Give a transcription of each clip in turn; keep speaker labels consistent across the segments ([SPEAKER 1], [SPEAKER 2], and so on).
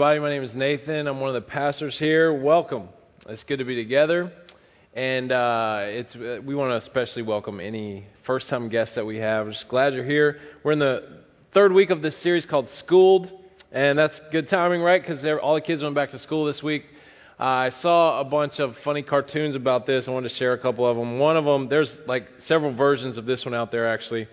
[SPEAKER 1] Everybody. My name is Nathan. I'm one of the pastors here. Welcome. It's good to be together. And uh, it's, uh, we want to especially welcome any first time guests that we have. We're just glad you're here. We're in the third week of this series called Schooled. And that's good timing, right? Because all the kids went back to school this week. Uh, I saw a bunch of funny cartoons about this. I wanted to share a couple of them. One of them, there's like several versions of this one out there actually.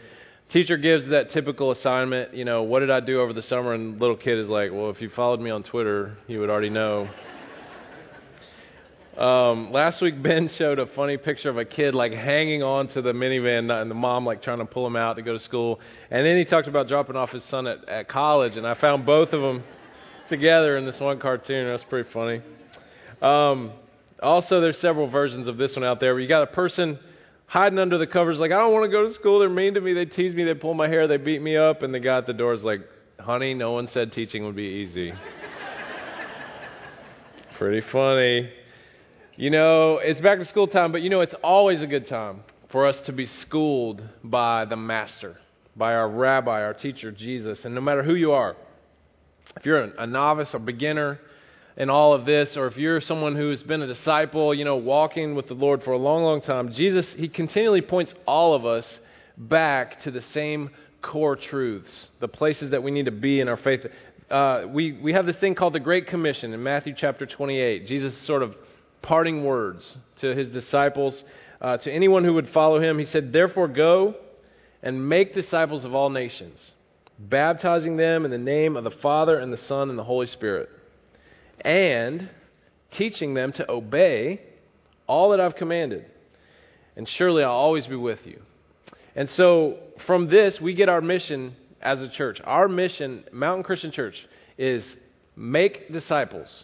[SPEAKER 1] Teacher gives that typical assignment, you know, what did I do over the summer? And little kid is like, well, if you followed me on Twitter, you would already know. Um, last week, Ben showed a funny picture of a kid like hanging on to the minivan and the mom like trying to pull him out to go to school. And then he talked about dropping off his son at, at college, and I found both of them together in this one cartoon. That's pretty funny. Um, also, there's several versions of this one out there you got a person hiding under the covers like, I don't want to go to school. They're mean to me. They tease me. They pull my hair. They beat me up. And the guy at the door is like, honey, no one said teaching would be easy. pretty funny. You know, it's back to school time, but you know, it's always a good time for us to be schooled by the Master, by our rabbi, our teacher, Jesus. And no matter who you are, if you're a novice, a beginner in all of this, or if you're someone who's been a disciple, you know, walking with the Lord for a long, long time, Jesus, He continually points all of us back to the same core truths, the places that we need to be in our faith. Uh, we, we have this thing called the Great Commission in Matthew chapter 28. Jesus sort of parting words to his disciples, uh, to anyone who would follow him. He said, Therefore, go and make disciples of all nations, baptizing them in the name of the Father and the Son and the Holy Spirit, and teaching them to obey all that I've commanded. And surely I'll always be with you. And so, from this, we get our mission as a church. Our mission, Mountain Christian Church, is make disciples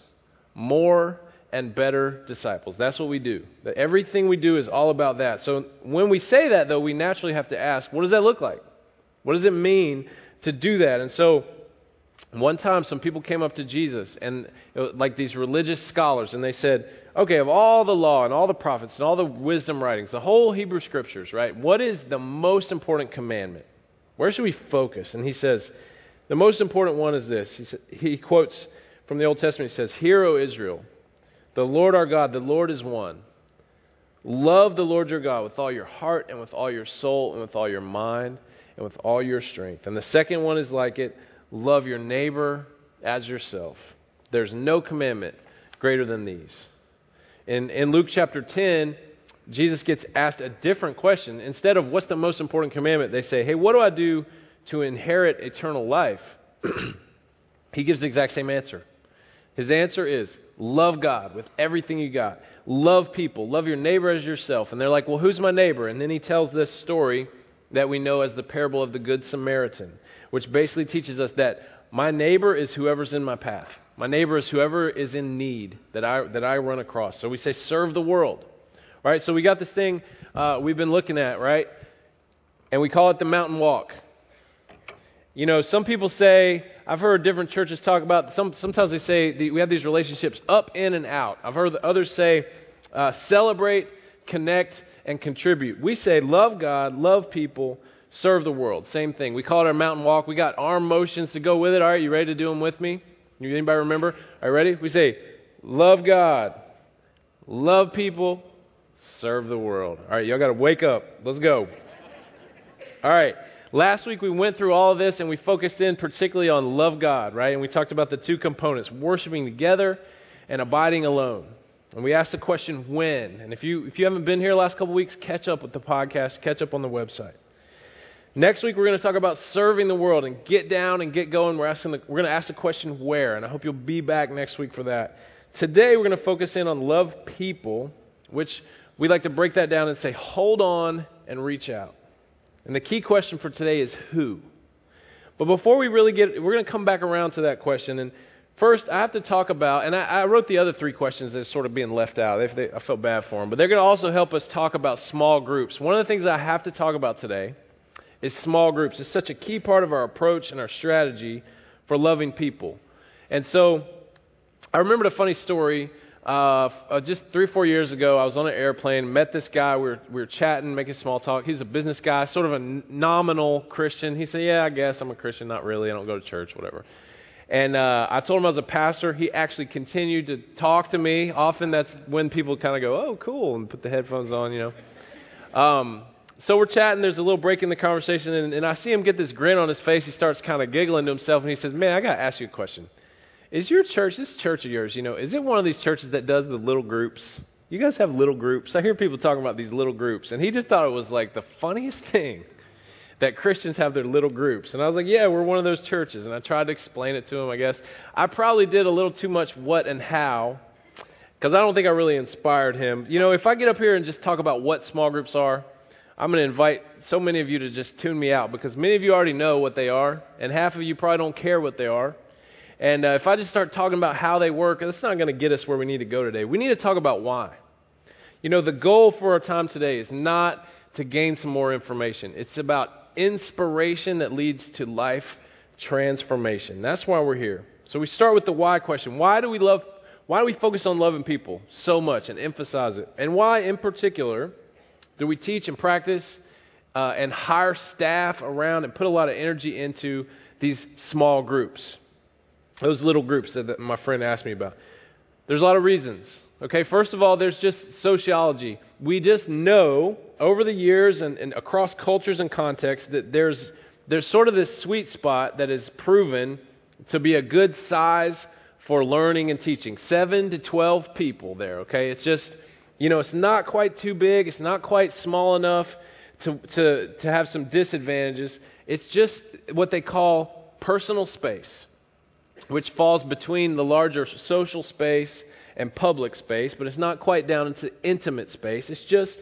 [SPEAKER 1] more and better disciples. That's what we do. Everything we do is all about that. So when we say that, though, we naturally have to ask, what does that look like? What does it mean to do that? And so one time, some people came up to Jesus, and like these religious scholars, and they said, okay, of all the law and all the prophets and all the wisdom writings, the whole Hebrew scriptures, right? What is the most important commandment? Where should we focus? And he says, the most important one is this. He, he quotes from the Old Testament. He says, Hear, O Israel, the Lord our God, the Lord is one. Love the Lord your God with all your heart and with all your soul and with all your mind and with all your strength. And the second one is like it love your neighbor as yourself. There's no commandment greater than these. In, in Luke chapter 10, Jesus gets asked a different question. Instead of what's the most important commandment, they say, hey, what do I do to inherit eternal life? he gives the exact same answer. His answer is love God with everything you got. Love people. Love your neighbor as yourself. And they're like, well, who's my neighbor? And then he tells this story that we know as the parable of the Good Samaritan, which basically teaches us that my neighbor is whoever's in my path. My neighbor is whoever is in need that I, that I run across. So we say, serve the world. All right, so we got this thing uh, we've been looking at, right? And we call it the mountain walk. You know, some people say, I've heard different churches talk about, some, sometimes they say the, we have these relationships up, in, and out. I've heard others say, uh, celebrate, connect, and contribute. We say, love God, love people, serve the world. Same thing. We call it our mountain walk. We got arm motions to go with it. All right, you ready to do them with me? Anybody remember? Are you ready? We say, love God, love people, serve the world. All right, y'all got to wake up. Let's go. All right. Last week we went through all of this and we focused in particularly on love God, right? And we talked about the two components, worshiping together and abiding alone. And we asked the question when. And if you if you haven't been here the last couple weeks, catch up with the podcast, catch up on the website. Next week we're going to talk about serving the world and get down and get going. We're asking the, we're going to ask the question where, and I hope you'll be back next week for that. Today we're going to focus in on love people, which we like to break that down and say hold on and reach out. And the key question for today is who? But before we really get, we're going to come back around to that question. And first, I have to talk about, and I, I wrote the other three questions as sort of being left out. They, they, I felt bad for them. But they're going to also help us talk about small groups. One of the things I have to talk about today is small groups. It's such a key part of our approach and our strategy for loving people. And so I remembered a funny story uh, uh, just three or four years ago, I was on an airplane, met this guy. We were, we were chatting, making small talk. He's a business guy, sort of a nominal Christian. He said, Yeah, I guess I'm a Christian. Not really. I don't go to church, whatever. And uh, I told him I was a pastor. He actually continued to talk to me. Often that's when people kind of go, Oh, cool, and put the headphones on, you know. Um, so we're chatting. There's a little break in the conversation, and, and I see him get this grin on his face. He starts kind of giggling to himself, and he says, Man, I got to ask you a question. Is your church, this church of yours, you know, is it one of these churches that does the little groups? You guys have little groups. I hear people talking about these little groups, and he just thought it was like the funniest thing that Christians have their little groups. And I was like, yeah, we're one of those churches. And I tried to explain it to him, I guess. I probably did a little too much what and how because I don't think I really inspired him. You know, if I get up here and just talk about what small groups are, I'm going to invite so many of you to just tune me out because many of you already know what they are, and half of you probably don't care what they are. And uh, if I just start talking about how they work, that's not going to get us where we need to go today. We need to talk about why. You know, the goal for our time today is not to gain some more information, it's about inspiration that leads to life transformation. That's why we're here. So we start with the why question. Why do we love why do we focus on loving people so much and emphasize it? And why in particular do we teach and practice uh, and hire staff around and put a lot of energy into these small groups? Those little groups that, that my friend asked me about. There's a lot of reasons. Okay, first of all, there's just sociology. We just know over the years and, and across cultures and contexts that there's there's sort of this sweet spot that is proven to be a good size for learning and teaching. Seven to twelve people there. Okay, it's just you know it's not quite too big. It's not quite small enough to to to have some disadvantages. It's just what they call personal space which falls between the larger social space and public space, but it's not quite down into intimate space. It's just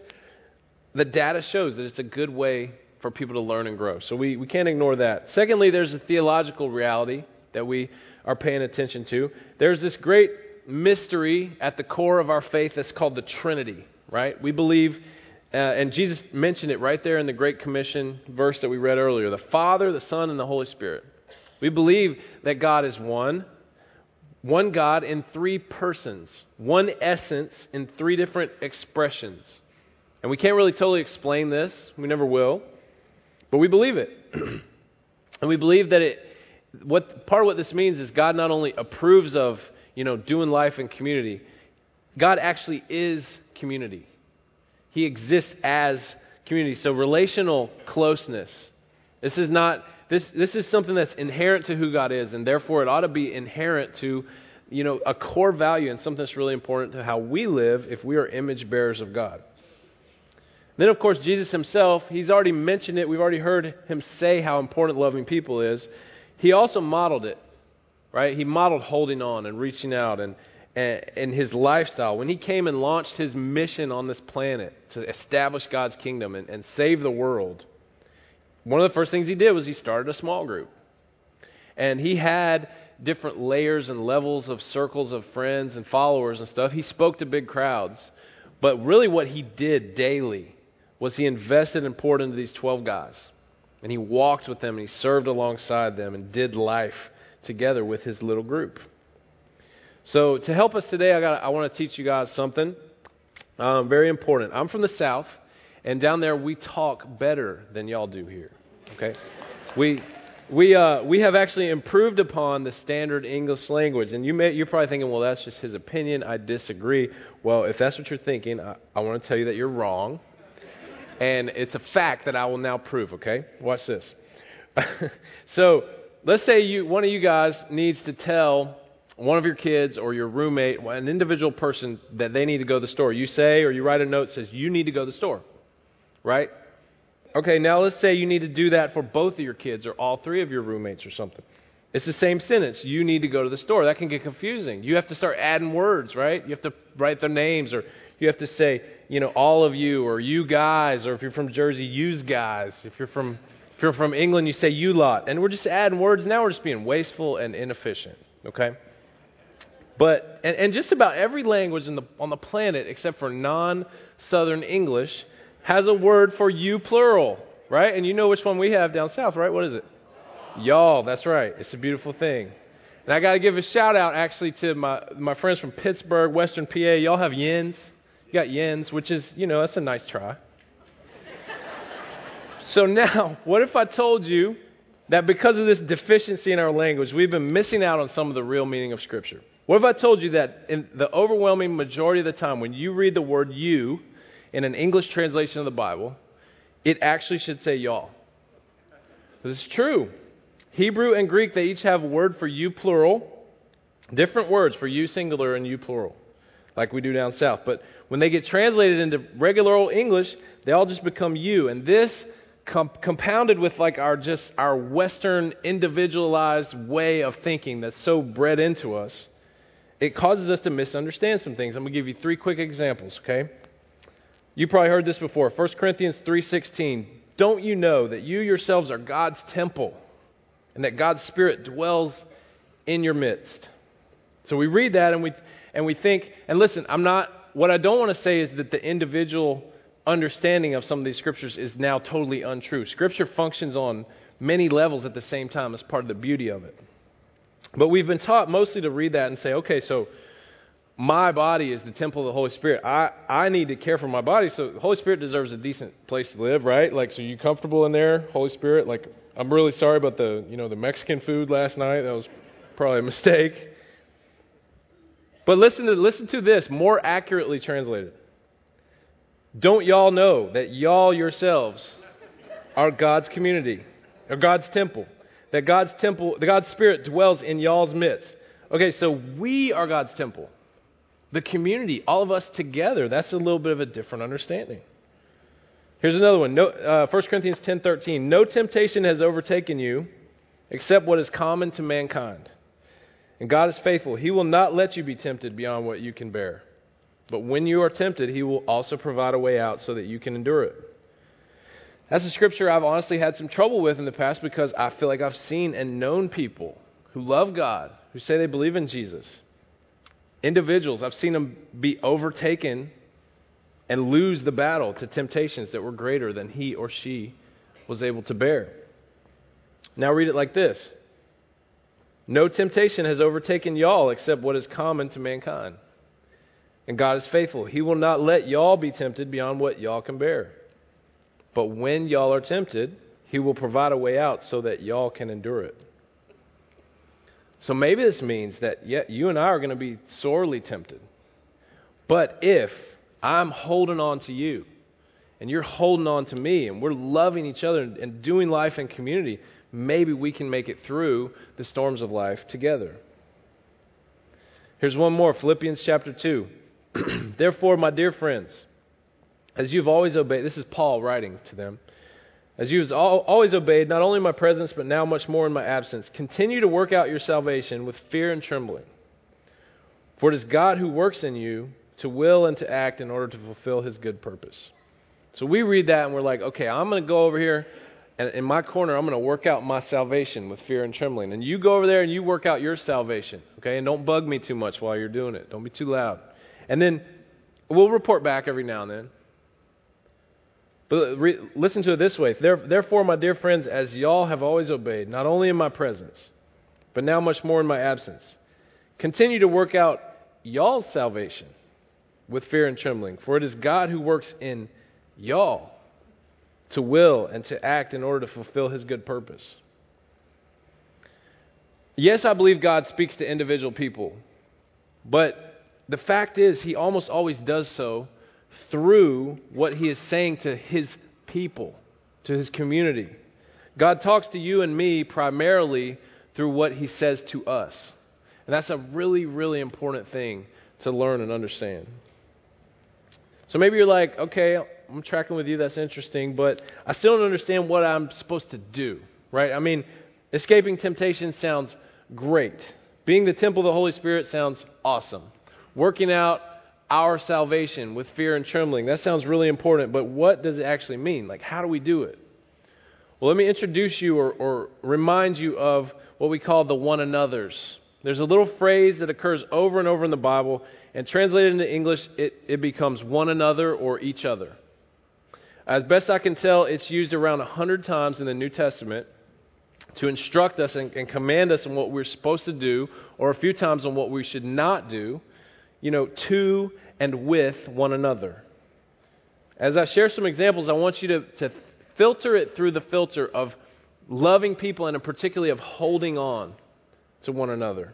[SPEAKER 1] the data shows that it's a good way for people to learn and grow. So we, we can't ignore that. Secondly, there's a theological reality that we are paying attention to. There's this great mystery at the core of our faith that's called the Trinity, right? We believe, uh, and Jesus mentioned it right there in the Great Commission verse that we read earlier the Father, the Son, and the Holy Spirit. We believe that God is one, one God in three persons, one essence in three different expressions. And we can't really totally explain this, we never will, but we believe it. and we believe that it what part of what this means is God not only approves of, you know, doing life in community, God actually is community. He exists as community. So relational closeness. This is not this, this is something that's inherent to who God is, and therefore it ought to be inherent to, you know, a core value and something that's really important to how we live if we are image bearers of God. Then, of course, Jesus himself, he's already mentioned it. We've already heard him say how important loving people is. He also modeled it, right? He modeled holding on and reaching out and, and, and his lifestyle. When he came and launched his mission on this planet to establish God's kingdom and, and save the world, one of the first things he did was he started a small group. And he had different layers and levels of circles of friends and followers and stuff. He spoke to big crowds. But really, what he did daily was he invested and poured into these 12 guys. And he walked with them and he served alongside them and did life together with his little group. So, to help us today, I, got, I want to teach you guys something um, very important. I'm from the South. And down there, we talk better than y'all do here. Okay? We, we, uh, we have actually improved upon the standard English language. And you may, you're probably thinking, well, that's just his opinion. I disagree. Well, if that's what you're thinking, I, I want to tell you that you're wrong. And it's a fact that I will now prove, okay? Watch this. so let's say you, one of you guys needs to tell one of your kids or your roommate, an individual person, that they need to go to the store. You say or you write a note that says, you need to go to the store right? Okay, now let's say you need to do that for both of your kids or all three of your roommates or something. It's the same sentence. You need to go to the store. That can get confusing. You have to start adding words, right? You have to write their names or you have to say, you know, all of you or you guys or if you're from Jersey, use guys. If you're from if you're from England, you say you lot. And we're just adding words. Now we're just being wasteful and inefficient, okay? But and, and just about every language the, on the planet except for non-southern English has a word for you plural, right? And you know which one we have down south, right? What is it? Y'all, that's right. It's a beautiful thing. And I got to give a shout out actually to my, my friends from Pittsburgh, Western PA. Y'all have yens. You got yens, which is, you know, that's a nice try. so now, what if I told you that because of this deficiency in our language, we've been missing out on some of the real meaning of Scripture? What if I told you that in the overwhelming majority of the time, when you read the word you in an English translation of the Bible, it actually should say y'all? This is true. Hebrew and Greek, they each have a word for you plural, different words for you singular and you plural, like we do down south. But when they get translated into regular old English, they all just become you. And this com- compounded with like our just our Western individualized way of thinking that's so bred into us, it causes us to misunderstand some things. I'm going to give you three quick examples, okay? You probably heard this before. 1 Corinthians 3:16. Don't you know that you yourselves are God's temple? and that God's Spirit dwells in your midst. So we read that and we, and we think, and listen, I'm not, what I don't want to say is that the individual understanding of some of these scriptures is now totally untrue. Scripture functions on many levels at the same time as part of the beauty of it. But we've been taught mostly to read that and say, okay, so my body is the temple of the Holy Spirit. I, I need to care for my body, so the Holy Spirit deserves a decent place to live, right? Like, so you comfortable in there, Holy Spirit? Like, I'm really sorry about the, you know, the Mexican food last night. That was probably a mistake. But listen to listen to this, more accurately translated. Don't y'all know that y'all yourselves are God's community, or God's temple? That God's temple, the God's Spirit dwells in y'all's midst. Okay, so we are God's temple. The community, all of us together, that's a little bit of a different understanding. Here's another one. No, uh, 1 Corinthians 10:13. No temptation has overtaken you except what is common to mankind. And God is faithful. He will not let you be tempted beyond what you can bear. But when you are tempted, he will also provide a way out so that you can endure it. That's a scripture I've honestly had some trouble with in the past because I feel like I've seen and known people who love God, who say they believe in Jesus. Individuals, I've seen them be overtaken and lose the battle to temptations that were greater than he or she was able to bear. Now read it like this No temptation has overtaken y'all except what is common to mankind. And God is faithful. He will not let y'all be tempted beyond what y'all can bear. But when y'all are tempted, He will provide a way out so that y'all can endure it. So maybe this means that yeah, you and I are going to be sorely tempted. But if I'm holding on to you, and you're holding on to me, and we're loving each other and doing life in community, maybe we can make it through the storms of life together. Here's one more Philippians chapter 2. Therefore, my dear friends, as you've always obeyed, this is Paul writing to them. As you've always obeyed, not only in my presence, but now much more in my absence, continue to work out your salvation with fear and trembling. For it is God who works in you to will and to act in order to fulfill his good purpose. So we read that and we're like, okay, I'm going to go over here and in my corner, I'm going to work out my salvation with fear and trembling. And you go over there and you work out your salvation, okay? And don't bug me too much while you're doing it. Don't be too loud. And then we'll report back every now and then. But re- listen to it this way. Therefore, my dear friends, as y'all have always obeyed, not only in my presence, but now much more in my absence, continue to work out y'all's salvation with fear and trembling. For it is God who works in y'all to will and to act in order to fulfill his good purpose. Yes, I believe God speaks to individual people, but the fact is, he almost always does so through what he is saying to his people, to his community. God talks to you and me primarily through what he says to us. And that's a really, really important thing to learn and understand. So maybe you're like, okay, I'm tracking with you, that's interesting, but I still don't understand what I'm supposed to do, right? I mean, escaping temptation sounds great. Being the temple of the Holy Spirit sounds awesome. Working out our salvation with fear and trembling, that sounds really important, but what does it actually mean? Like, how do we do it? Well, let me introduce you or, or remind you of what we call the one another's. There's a little phrase that occurs over and over in the Bible, and translated into English, it, it becomes one another or each other. As best I can tell, it's used around 100 times in the New Testament. to instruct us and, and command us on what we're supposed to do, or a few times on what we should not do, you know, to and with one another. As I share some examples, I want you to, to filter it through the filter of loving people and particularly of holding on to one another.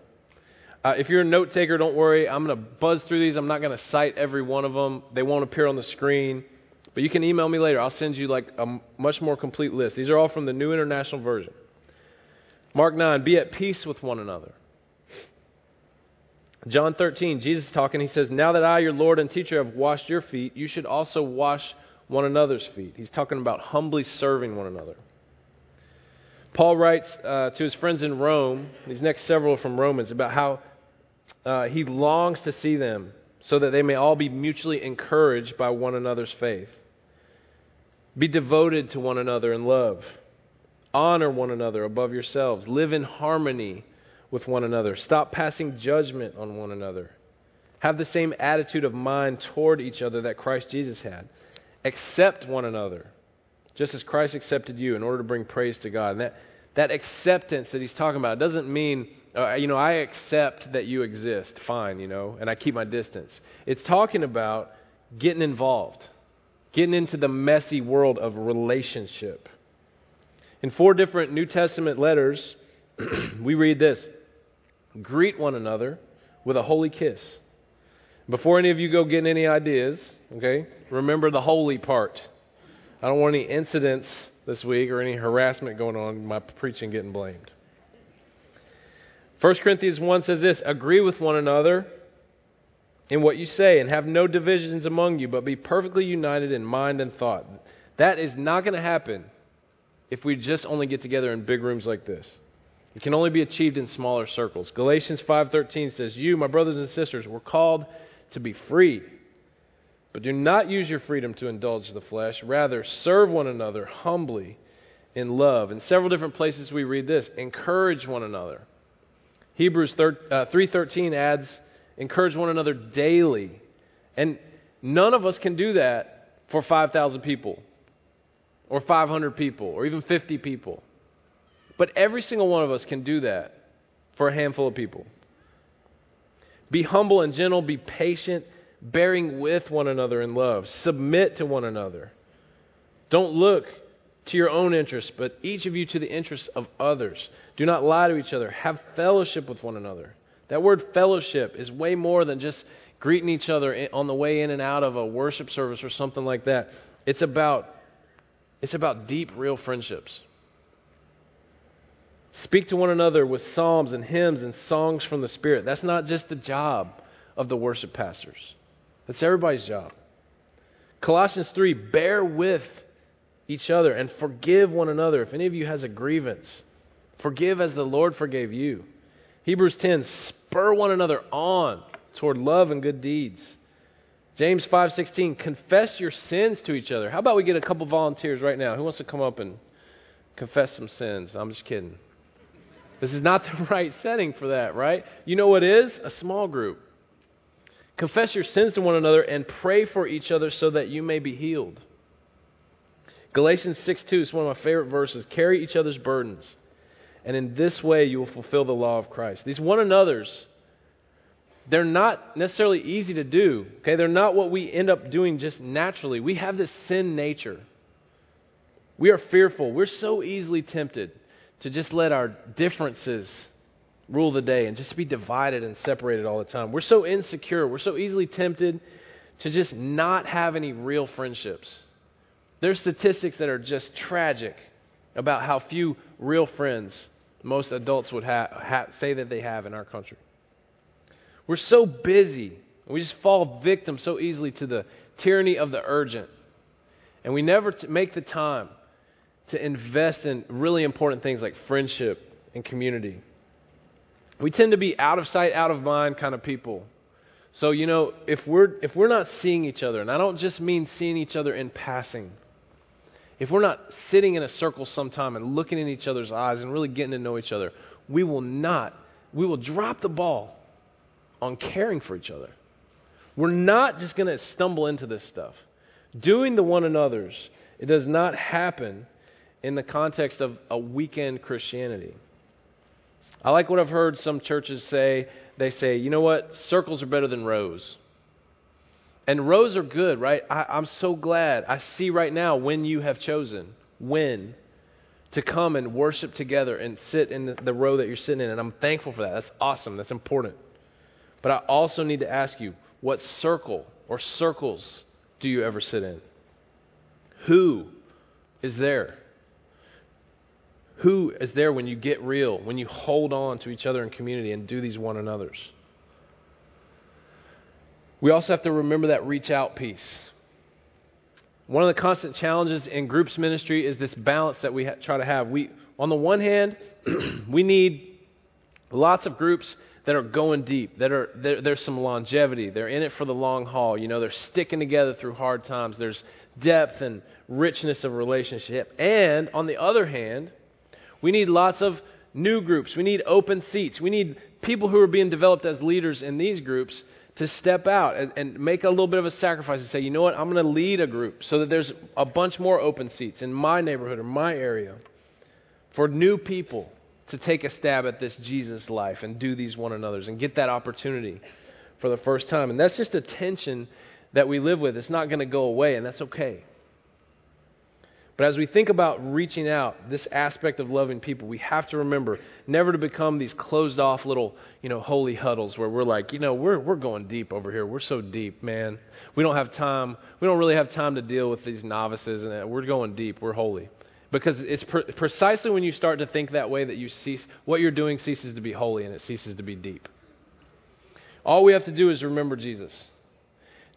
[SPEAKER 1] Uh, if you're a note taker, don't worry. I'm going to buzz through these. I'm not going to cite every one of them. They won't appear on the screen. But you can email me later. I'll send you like a much more complete list. These are all from the New International Version. Mark 9, be at peace with one another. John 13, Jesus talking, he says, Now that I, your Lord and teacher, have washed your feet, you should also wash one another's feet. He's talking about humbly serving one another. Paul writes uh, to his friends in Rome, these next several from Romans, about how uh, he longs to see them so that they may all be mutually encouraged by one another's faith. Be devoted to one another in love. Honor one another above yourselves. Live in harmony with one another. Stop passing judgment on one another. Have the same attitude of mind toward each other that Christ Jesus had. Accept one another, just as Christ accepted you in order to bring praise to God. And that, that acceptance that he's talking about doesn't mean, uh, you know, I accept that you exist, fine, you know, and I keep my distance. It's talking about getting involved, getting into the messy world of relationship. In four different New Testament letters, we read this Greet one another with a holy kiss. Before any of you go getting any ideas, okay, remember the holy part. I don't want any incidents this week or any harassment going on, my preaching getting blamed. 1 Corinthians 1 says this Agree with one another in what you say, and have no divisions among you, but be perfectly united in mind and thought. That is not going to happen if we just only get together in big rooms like this. It can only be achieved in smaller circles. Galatians 5:13 says, "You, my brothers and sisters, were called to be free, but do not use your freedom to indulge the flesh. Rather, serve one another humbly in love." In several different places we read this, encourage one another. Hebrews 3:13 uh, adds, "Encourage one another daily." And none of us can do that for 5,000 people or 500 people or even 50 people. But every single one of us can do that for a handful of people. Be humble and gentle, be patient, bearing with one another in love, submit to one another. Don't look to your own interests, but each of you to the interests of others. Do not lie to each other. Have fellowship with one another. That word fellowship is way more than just greeting each other on the way in and out of a worship service or something like that. It's about it's about deep real friendships. Speak to one another with psalms and hymns and songs from the Spirit. That's not just the job of the worship pastors, that's everybody's job. Colossians 3 bear with each other and forgive one another. If any of you has a grievance, forgive as the Lord forgave you. Hebrews 10 spur one another on toward love and good deeds. James 5:16 confess your sins to each other. How about we get a couple volunteers right now? Who wants to come up and confess some sins? I'm just kidding. This is not the right setting for that, right? You know what is? A small group. Confess your sins to one another and pray for each other so that you may be healed. Galatians 6 2 is one of my favorite verses. Carry each other's burdens, and in this way you will fulfill the law of Christ. These one another's, they're not necessarily easy to do. Okay, they're not what we end up doing just naturally. We have this sin nature. We are fearful. We're so easily tempted to just let our differences rule the day and just be divided and separated all the time. We're so insecure. We're so easily tempted to just not have any real friendships. There's statistics that are just tragic about how few real friends most adults would ha- ha- say that they have in our country. We're so busy. We just fall victim so easily to the tyranny of the urgent. And we never t- make the time to invest in really important things like friendship and community. We tend to be out of sight, out of mind kind of people. So, you know, if we're if we're not seeing each other, and I don't just mean seeing each other in passing. If we're not sitting in a circle sometime and looking in each other's eyes and really getting to know each other, we will not we will drop the ball on caring for each other. We're not just going to stumble into this stuff. Doing the one another's, it does not happen in the context of a weekend Christianity. I like what I've heard some churches say. They say, you know what? Circles are better than rows. And rows are good, right? I, I'm so glad. I see right now when you have chosen, when, to come and worship together and sit in the, the row that you're sitting in. And I'm thankful for that. That's awesome. That's important. But I also need to ask you, what circle or circles do you ever sit in? Who is there? Who is there when you get real, when you hold on to each other in community and do these one another's? We also have to remember that reach out piece. One of the constant challenges in groups ministry is this balance that we ha- try to have. We, on the one hand, we need lots of groups that are going deep, that are there's some longevity. They're in it for the long haul. You know, they're sticking together through hard times. There's depth and richness of relationship. And on the other hand, we need lots of new groups. We need open seats. We need people who are being developed as leaders in these groups to step out and, and, make a little bit of a sacrifice and say, you know what, I'm going to lead a group so that there's a bunch more open seats in my neighborhood or my area for new people to take a stab at this Jesus life and do these one another's and get that opportunity for the first time. And that's just a tension that we live with. It's not going to go away, and that's okay. But as we think about reaching out, this aspect of loving people, we have to remember never to become these closed off little, you know, holy huddles where we're like, you know, we're we're going deep over here. We're so deep, man. We don't have time. We don't really have time to deal with these novices, and uh, we're going deep. We're holy. Because it's pre- precisely when you start to think that way that you cease, what you're doing ceases to be holy and it ceases to be deep. All we have to do is remember Jesus.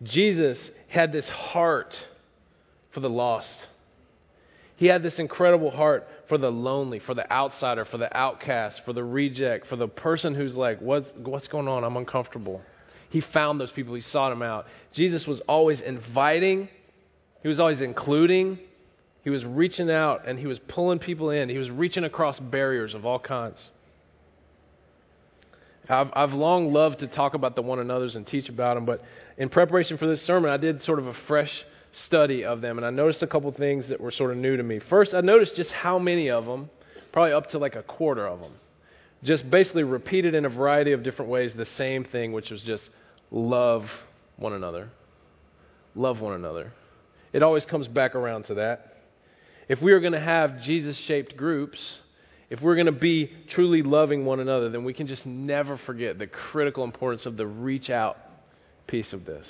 [SPEAKER 1] Jesus had this heart for the lost. He had this incredible heart for the lonely, for the outsider, for the outcast, for the reject, for the person who's like, what's, what's going on? I'm uncomfortable. He found those people, he sought them out. Jesus was always inviting, he was always including, he was reaching out and he was pulling people in. He was reaching across barriers of all kinds. I've, I've long loved to talk about the one another's and teach about them, but in preparation for this sermon, I did sort of a fresh study of them, and I noticed a couple things that were sort of new to me. First, I noticed just how many of them, probably up to like a quarter of them, just basically repeated in a variety of different ways the same thing, which was just love one another. Love one another. It always comes back around to that. If we are going to have Jesus shaped groups, if we're going to be truly loving one another, then we can just never forget the critical importance of the reach out piece of this.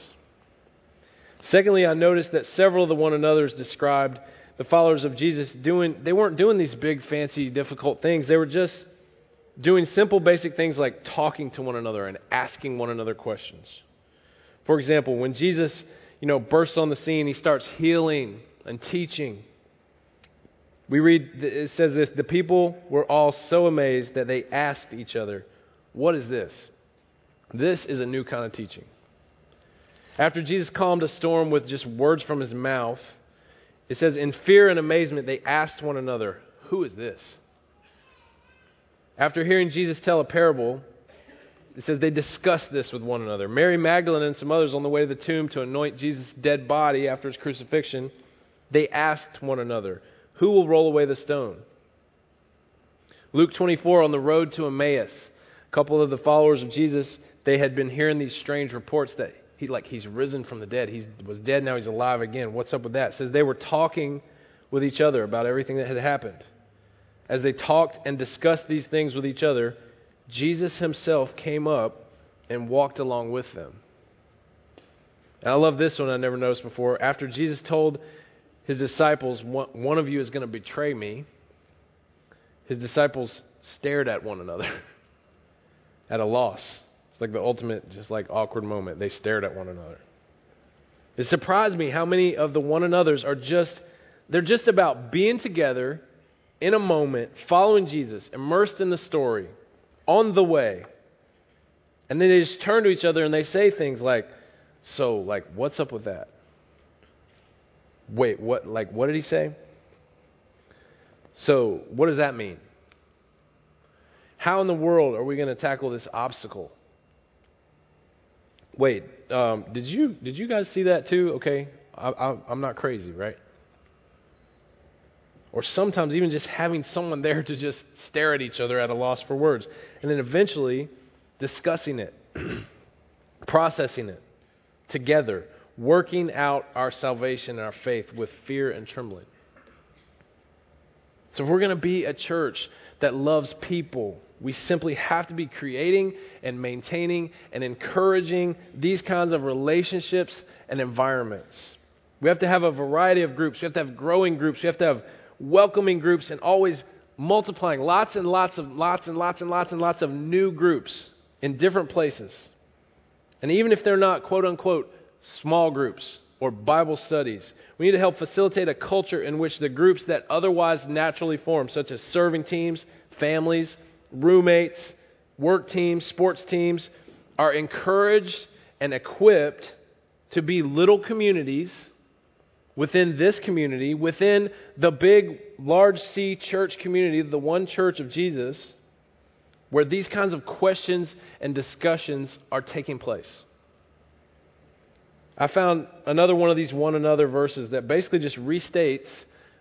[SPEAKER 1] Secondly, I noticed that several of the one another's described the followers of Jesus doing, they weren't doing these big, fancy, difficult things. They were just doing simple, basic things like talking to one another and asking one another questions. For example, when Jesus, you know, bursts on the scene, he starts healing and teaching. We read, it says this the people were all so amazed that they asked each other, What is this? This is a new kind of teaching. After Jesus calmed a storm with just words from his mouth, it says, in fear and amazement, they asked one another, Who is this? After hearing Jesus tell a parable, it says they discussed this with one another. Mary Magdalene and some others on the way to the tomb to anoint Jesus' dead body after his crucifixion, they asked one another, Who will roll away the stone? Luke 24, on the road to Emmaus, a couple of the followers of Jesus, they had been hearing these strange reports that he like he's risen from the dead. He was dead, now he's alive again. What's up with that? It says they were talking with each other about everything that had happened. As they talked and discussed these things with each other, Jesus himself came up and walked along with them. And I love this one I never noticed before. After Jesus told his disciples, One of you is going to betray me, his disciples stared at one another at a loss like the ultimate, just like awkward moment. They stared at one another. It surprised me how many of the one another's are just, they're just about being together in a moment, following Jesus, immersed in the story, on the way. And then they just turn to each other and they say things like, So, like, what's up with that? Wait, what, like, what did he say? So, what does that mean? How in the world are we going to tackle this obstacle? Wait, um, did you did you guys see that too? Okay, I, I, I'm not crazy, right? or sometimes even just having someone there to just stare at each other at a loss for words. And then eventually discussing it, processing it together, working out our salvation and our faith with fear and trembling. So, if we're going to be a church that loves people, we simply have to be creating and maintaining and encouraging these kinds of relationships and environments. We have to have a variety of groups. We have to have growing groups. We have to have welcoming groups and always multiplying lots and lots of lots and lots and lots and lots of new groups in different places. And even if they're not quote unquote small groups or Bible studies, we need to help facilitate a culture in which the groups that otherwise naturally form, such as serving teams, families, roommates, work teams, sports teams, are encouraged and equipped to be little communities within this community, within the big, large C church community, the one church of Jesus, where these kinds of questions and discussions are taking place. I found another one of these one another verses that basically just restates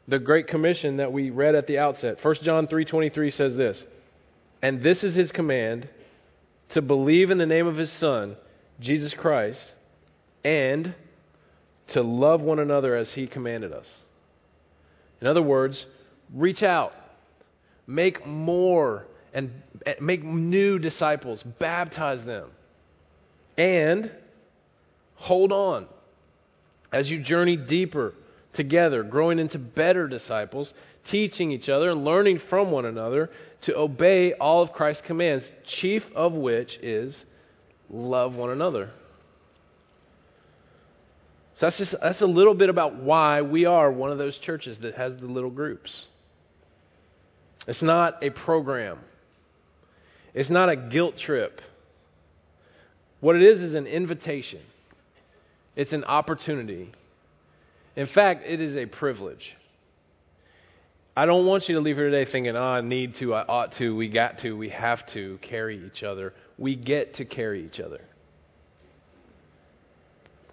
[SPEAKER 1] the great commission that we read at the outset. 1 John 3:23 says this, "And this is his command to believe in the name of his son, Jesus Christ, and to love one another as he commanded us." In other words, reach out. Make more and make new disciples, baptize them. And Hold on as you journey deeper together, growing into better disciples, teaching each other and learning from one another to obey all of Christ's commands, chief of which is love one another. So that's just that's a little bit about why we are one of those churches that has the little groups. It's not a program. It's not a guilt trip. What it is is an invitation. It's an opportunity. In fact, it is a privilege. I don't want you to leave here today thinking, oh, I need to, I ought to, we got to, we have to carry each other. We get to carry each other.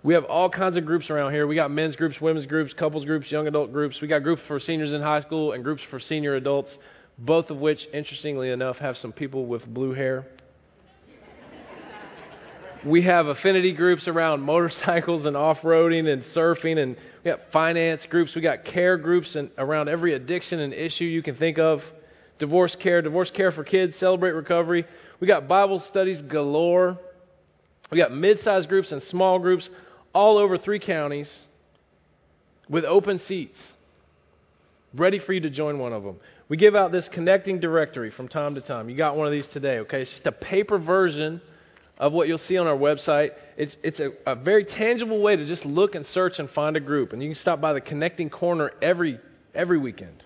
[SPEAKER 1] We have all kinds of groups around here. We got men's groups, women's groups, couples groups, young adult groups. We got groups for seniors in high school and groups for senior adults, both of which, interestingly enough, have some people with blue hair. We have affinity groups around motorcycles and off roading and surfing, and we got finance groups. We got care groups and around every addiction and issue you can think of. Divorce care, divorce care for kids, celebrate recovery. We got Bible studies galore. We got mid sized groups and small groups all over three counties with open seats, ready for you to join one of them. We give out this connecting directory from time to time. You got one of these today, okay? It's just a paper version of what you'll see on our website. It's, it's a, a, very tangible way to just look and search and find a group. And you can stop by the connecting corner every, every weekend.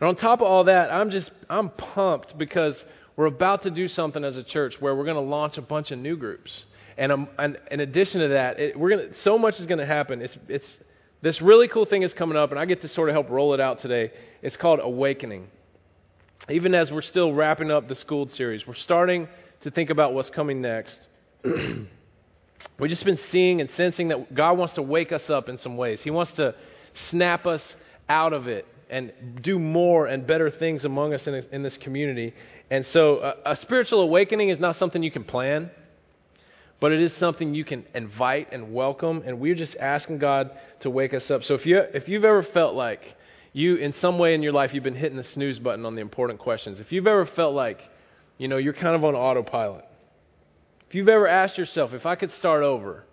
[SPEAKER 1] And on top of all that, I'm just, I'm pumped because we're about to do something as a church where we're going to launch a bunch of new groups. And, um, and in addition to that, it, we're to, so much is going to happen. It's, it's, this really cool thing is coming up, and I get to sort of help roll it out today. It's called Awakening. Even as we're still wrapping up the schooled series, we're starting to think about what's coming next. We've just been seeing and sensing that God wants to wake us up in some ways. He wants to snap us out of it and do more and better things among us in, in this community. And so, uh, a spiritual awakening is not something you can plan, but it is something you can invite and welcome. And we're just asking God to wake us up. So, if, you, if you've ever felt like you, in some way in your life, you've been hitting the snooze button on the important questions, if you've ever felt like you know, you're kind of on autopilot. If you've ever asked yourself, if I could start over,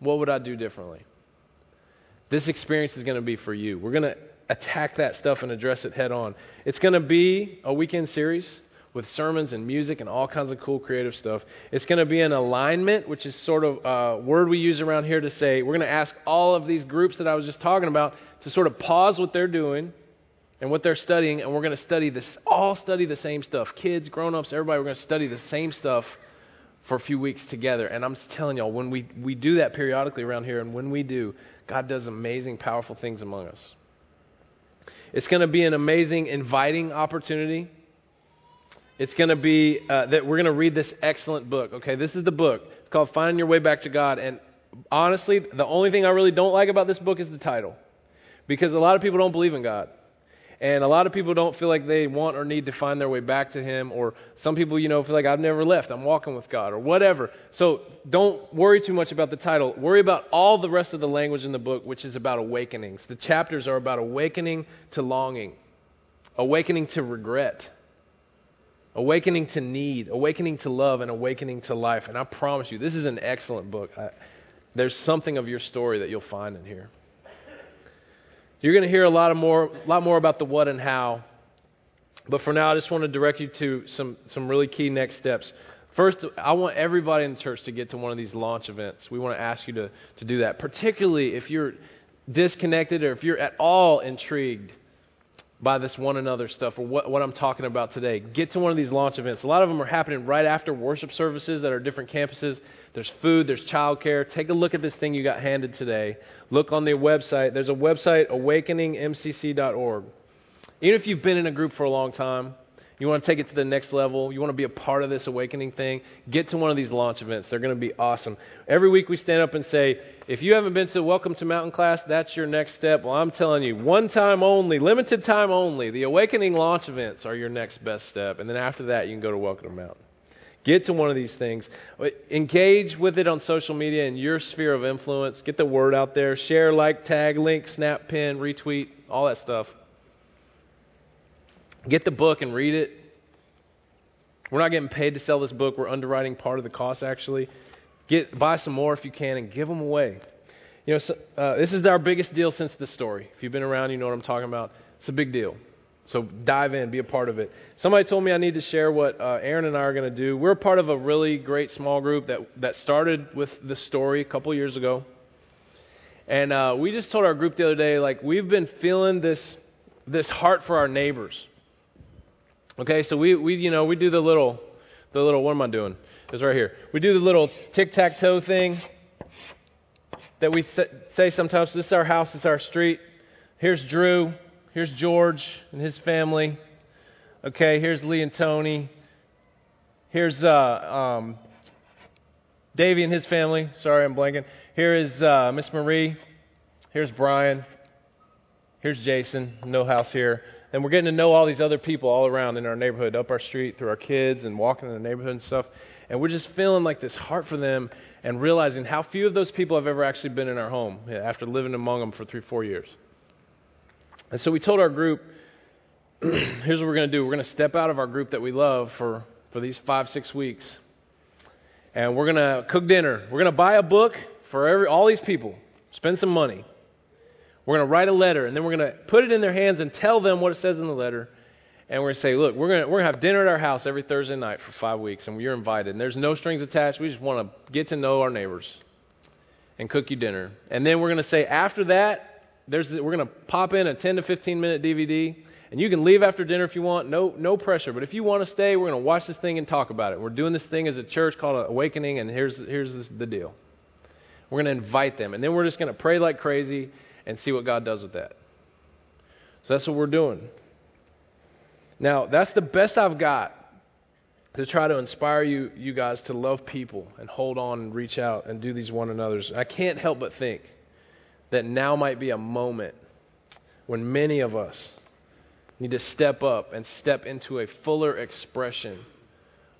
[SPEAKER 1] what would I do differently? This experience is going to be for you. We're going to attack that stuff and address it head on. It's going to be a weekend series with sermons and music and all kinds of cool creative stuff. It's going to be an alignment, which is sort of a word we use around here to say we're going to ask all of these groups that I was just talking about to sort of pause what they're doing and what they're studying, and we're going to study this, all study the same stuff. Kids, grown ups, everybody, we're going to study the same stuff for a few weeks together. And I'm just telling y'all, when we, we do that periodically around here, and when we do, God does amazing, powerful things among us. It's going to be an amazing, inviting opportunity. It's going to be uh, that we're going to read this excellent book. Okay, this is the book. It's called Finding Your Way Back to God. And honestly, the only thing I really don't like about this book is the title because a lot of people don't believe in God. And a lot of people don't feel like they want or need to find their way back to Him. Or some people, you know, feel like I've never left. I'm walking with God or whatever. So don't worry too much about the title. Worry about all the rest of the language in the book, which is about awakenings. The chapters are about awakening to longing, awakening to regret, awakening to need, awakening to love, and awakening to life. And I promise you, this is an excellent book. I, there's something of your story that you'll find in here. You're going to hear a lot of more, lot more about the what and how. But for now, I just want to direct you to some, some really key next steps. First, I want everybody in the church to get to one of these launch events. We want to ask you to, to do that, particularly if you're disconnected or if you're at all intrigued by this one another stuff or what, what I'm talking about today. Get to one of these launch events. A lot of them are happening right after worship services at our different campuses. There's food, there's childcare. Take a look at this thing you got handed today. Look on the website. There's a website, awakeningmcc.org. Even if you've been in a group for a long time, you want to take it to the next level, you want to be a part of this awakening thing, get to one of these launch events. They're going to be awesome. Every week we stand up and say, if you haven't been to Welcome to Mountain class, that's your next step. Well, I'm telling you, one time only, limited time only, the awakening launch events are your next best step. And then after that, you can go to Welcome to Mountain. Get to one of these things. Engage with it on social media in your sphere of influence. Get the word out there. Share, like, tag, link, snap, pin, retweet, all that stuff. Get the book and read it. We're not getting paid to sell this book. We're underwriting part of the cost, actually. Get buy some more if you can and give them away. You know, so, uh, this is our biggest deal since the story. If you've been around, you know what I'm talking about. It's a big deal. So dive in, be a part of it. Somebody told me I need to share what uh, Aaron and I are going to do. We're part of a really great small group that that started with the story a couple years ago, and uh, we just told our group the other day like we've been feeling this this heart for our neighbors. Okay, so we, we you know we do the little the little what am I doing? It's right here. We do the little tic tac toe thing that we say sometimes. This is our house. This is our street. Here's Drew. Here's George and his family. Okay, here's Lee and Tony. Here's uh, um, Davey and his family. Sorry, I'm blanking. Here is uh, Miss Marie. Here's Brian. Here's Jason. No house here. And we're getting to know all these other people all around in our neighborhood, up our street, through our kids, and walking in the neighborhood and stuff. And we're just feeling like this heart for them and realizing how few of those people have ever actually been in our home after living among them for three, four years. And so we told our group, here's what we're going to do. We're going to step out of our group that we love for, for these five, six weeks. And we're going to cook dinner. We're going to buy a book for every, all these people, spend some money. We're going to write a letter, and then we're going to put it in their hands and tell them what it says in the letter. And we're going to say, look, we're going to, we're going to have dinner at our house every Thursday night for five weeks, and you're invited. And there's no strings attached. We just want to get to know our neighbors and cook you dinner. And then we're going to say, after that, there's, we're going to pop in a 10 to 15 minute DVD, and you can leave after dinner if you want. No, no pressure. But if you want to stay, we're going to watch this thing and talk about it. We're doing this thing as a church called Awakening, and here's, here's the deal. We're going to invite them, and then we're just going to pray like crazy and see what God does with that. So that's what we're doing. Now, that's the best I've got to try to inspire you, you guys to love people and hold on and reach out and do these one another's. I can't help but think that now might be a moment when many of us need to step up and step into a fuller expression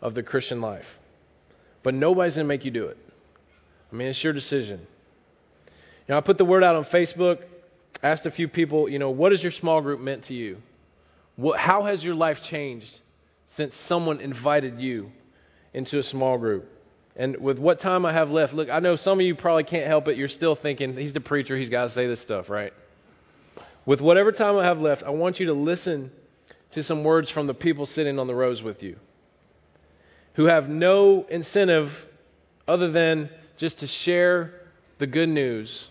[SPEAKER 1] of the Christian life. But nobody's going to make you do it. I mean, it's your decision. Know, I put the word out on Facebook, asked a few people, you know, what has your small group meant to you? What, how has your life changed since someone invited you into a small group? And with what time I have left, look, I know some of you probably can't help it. You're still thinking, he's the preacher, he's got to say this stuff, right? With whatever time I have left, I want you to listen to some words from the people sitting on the rows with you who have no incentive other than just to share the good news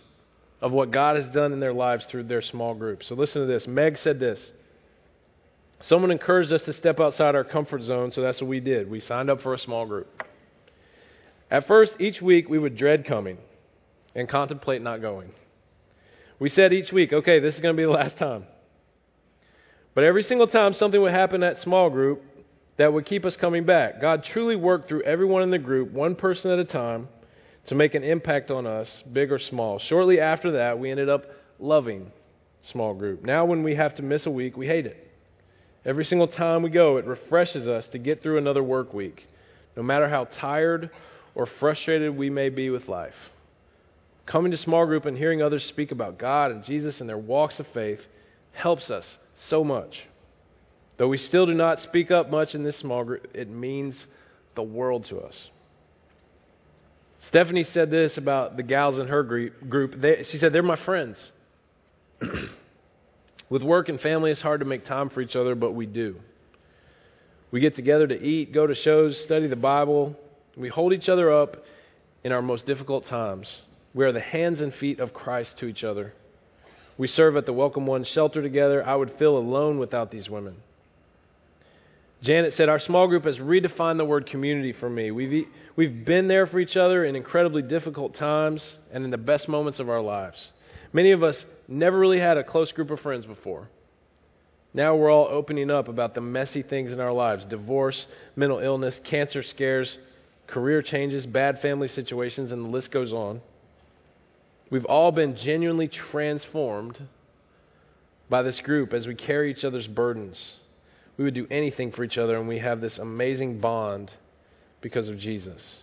[SPEAKER 1] of what God has done in their lives through their small group. So listen to this. Meg said this. Someone encouraged us to step outside our comfort zone, so that's what we did. We signed up for a small group. At first, each week we would dread coming and contemplate not going. We said each week, okay, this is going to be the last time. But every single time something would happen at small group that would keep us coming back. God truly worked through everyone in the group, one person at a time to make an impact on us, big or small. Shortly after that, we ended up loving small group. Now, when we have to miss a week, we hate it. Every single time we go, it refreshes us to get through another work week, no matter how tired or frustrated we may be with life. Coming to small group and hearing others speak about God and Jesus and their walks of faith helps us so much. Though we still do not speak up much in this small group, it means the world to us. Stephanie said this about the gals in her group. They, she said, They're my friends. With work and family, it's hard to make time for each other, but we do. We get together to eat, go to shows, study the Bible. We hold each other up in our most difficult times. We are the hands and feet of Christ to each other. We serve at the Welcome One shelter together. I would feel alone without these women. Janet said, Our small group has redefined the word community for me. We've, we've been there for each other in incredibly difficult times and in the best moments of our lives. Many of us never really had a close group of friends before. Now we're all opening up about the messy things in our lives divorce, mental illness, cancer scares, career changes, bad family situations, and the list goes on. We've all been genuinely transformed by this group as we carry each other's burdens we would do anything for each other, and we have this amazing bond because of Jesus.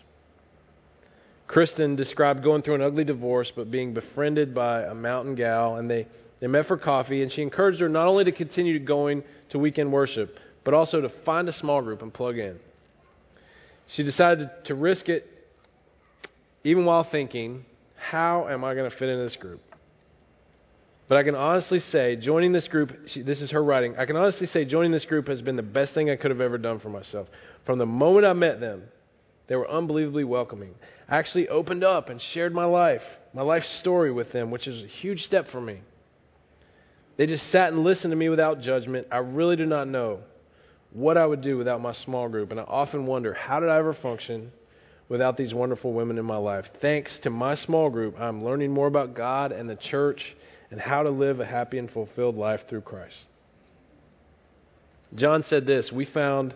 [SPEAKER 1] Kristen described going through an ugly divorce, but being befriended by a mountain gal, and they, they met for coffee, and she encouraged her not only to continue going to weekend worship, but also to find a small group and plug in. She decided to risk it, even while thinking, how am I going to fit in this group? But I can honestly say, joining this group, she, this is her writing, I can honestly say joining this group has been the best thing I could have ever done for myself. From the moment I met them, they were unbelievably welcoming. I actually opened up and shared my life, my life story with them, which is a huge step for me. They just sat and listened to me without judgment. I really do not know what I would do without my small group, and I often wonder how did I ever function without these wonderful women in my life? Thanks to my small group, I'm learning more about God and the church and how to live a happy and fulfilled life through Christ. John said this, we found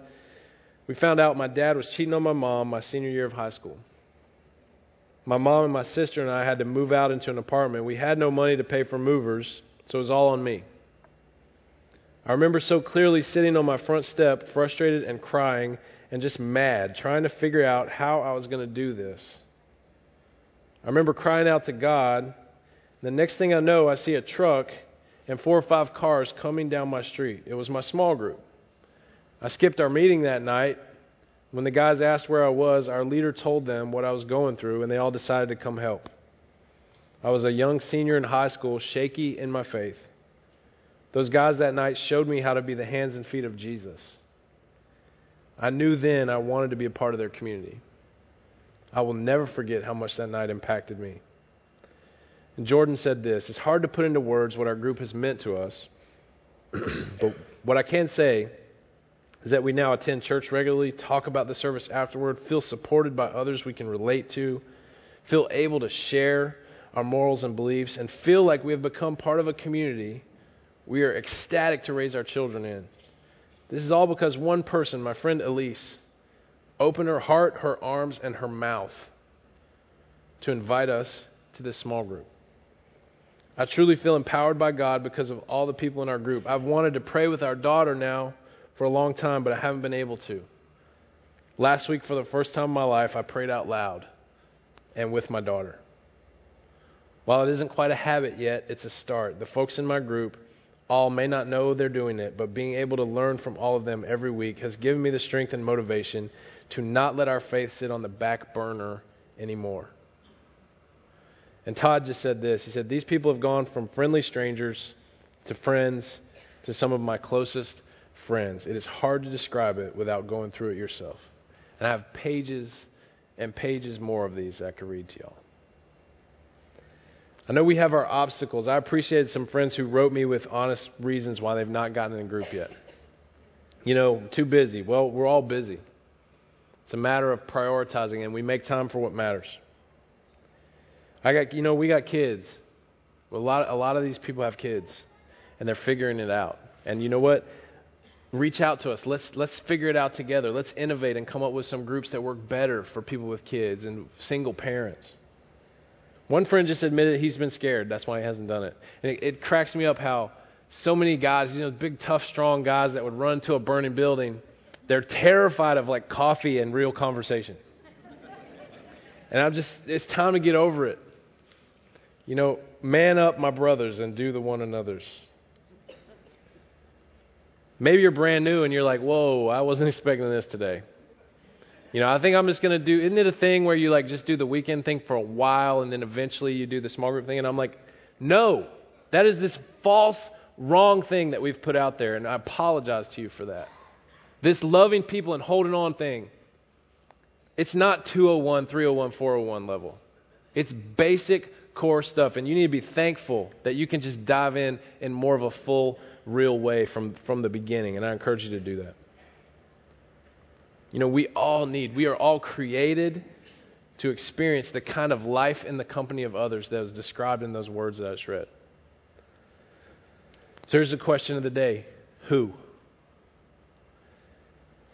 [SPEAKER 1] we found out my dad was cheating on my mom my senior year of high school. My mom and my sister and I had to move out into an apartment. We had no money to pay for movers, so it was all on me. I remember so clearly sitting on my front step, frustrated and crying and just mad, trying to figure out how I was going to do this. I remember crying out to God the next thing I know, I see a truck and four or five cars coming down my street. It was my small group. I skipped our meeting that night. When the guys asked where I was, our leader told them what I was going through, and they all decided to come help. I was a young senior in high school, shaky in my faith. Those guys that night showed me how to be the hands and feet of Jesus. I knew then I wanted to be a part of their community. I will never forget how much that night impacted me. And Jordan said this It's hard to put into words what our group has meant to us, but what I can say is that we now attend church regularly, talk about the service afterward, feel supported by others we can relate to, feel able to share our morals and beliefs, and feel like we have become part of a community we are ecstatic to raise our children in. This is all because one person, my friend Elise, opened her heart, her arms, and her mouth to invite us to this small group. I truly feel empowered by God because of all the people in our group. I've wanted to pray with our daughter now for a long time, but I haven't been able to. Last week, for the first time in my life, I prayed out loud and with my daughter. While it isn't quite a habit yet, it's a start. The folks in my group all may not know they're doing it, but being able to learn from all of them every week has given me the strength and motivation to not let our faith sit on the back burner anymore. And Todd just said this. He said, These people have gone from friendly strangers to friends to some of my closest friends. It is hard to describe it without going through it yourself. And I have pages and pages more of these I could read to y'all. I know we have our obstacles. I appreciated some friends who wrote me with honest reasons why they've not gotten in a group yet. You know, too busy. Well, we're all busy. It's a matter of prioritizing, and we make time for what matters. I got, you know, we got kids. A lot, a lot of these people have kids, and they're figuring it out. And you know what? Reach out to us. Let's let's figure it out together. Let's innovate and come up with some groups that work better for people with kids and single parents. One friend just admitted he's been scared. That's why he hasn't done it. And it, it cracks me up how so many guys, you know, big, tough, strong guys that would run to a burning building, they're terrified of like coffee and real conversation. and I'm just, it's time to get over it. You know, man up, my brothers, and do the one another's. Maybe you're brand new and you're like, whoa, I wasn't expecting this today. You know, I think I'm just going to do, isn't it a thing where you like just do the weekend thing for a while and then eventually you do the small group thing? And I'm like, no, that is this false, wrong thing that we've put out there. And I apologize to you for that. This loving people and holding on thing, it's not 201, 301, 401 level. It's basic core stuff. And you need to be thankful that you can just dive in in more of a full, real way from, from the beginning. And I encourage you to do that. You know, we all need, we are all created to experience the kind of life in the company of others that is described in those words that I just read. So here's the question of the day Who?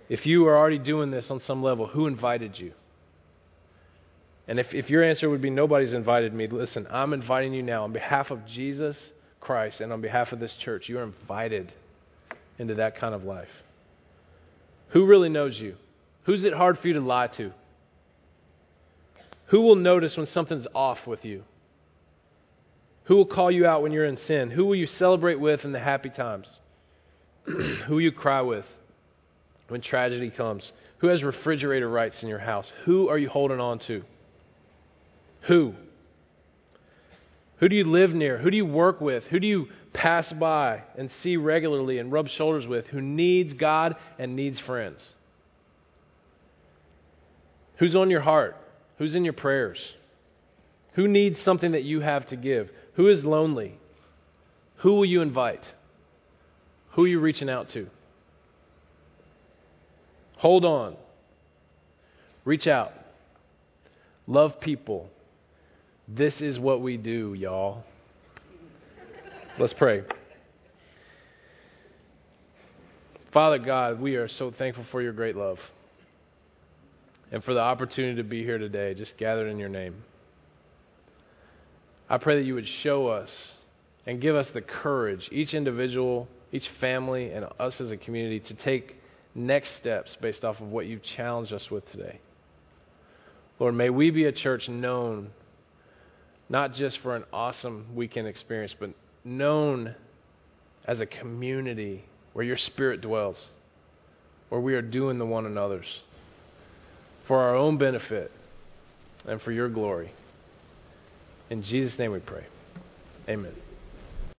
[SPEAKER 1] If you are already doing this on some level, who invited you? And if, if your answer would be nobody's invited me, listen, I'm inviting you now on behalf of Jesus Christ and on behalf of this church. You are invited into that kind of life. Who really knows you? Who's it hard for you to lie to? Who will notice when something's off with you? Who will call you out when you're in sin? Who will you celebrate with in the happy times? Who will you cry with when tragedy comes? Who has refrigerator rights in your house? Who are you holding on to? Who? Who do you live near? Who do you work with? Who do you pass by and see regularly and rub shoulders with who needs God and needs friends? Who's on your heart? Who's in your prayers? Who needs something that you have to give? Who is lonely? Who will you invite? Who are you reaching out to? Hold on. Reach out. Love people. This is what we do, y'all. Let's pray. Father God, we are so thankful for your great love and for the opportunity to be here today, just gathered in your name. I pray that you would show us and give us the courage, each individual, each family, and us as a community, to take next steps based off of what you've challenged us with today. Lord, may we be a church known not just for an awesome weekend experience, but known as a community where your spirit dwells, where we are doing the one another's for our own benefit and for your glory. In Jesus' name we pray. Amen.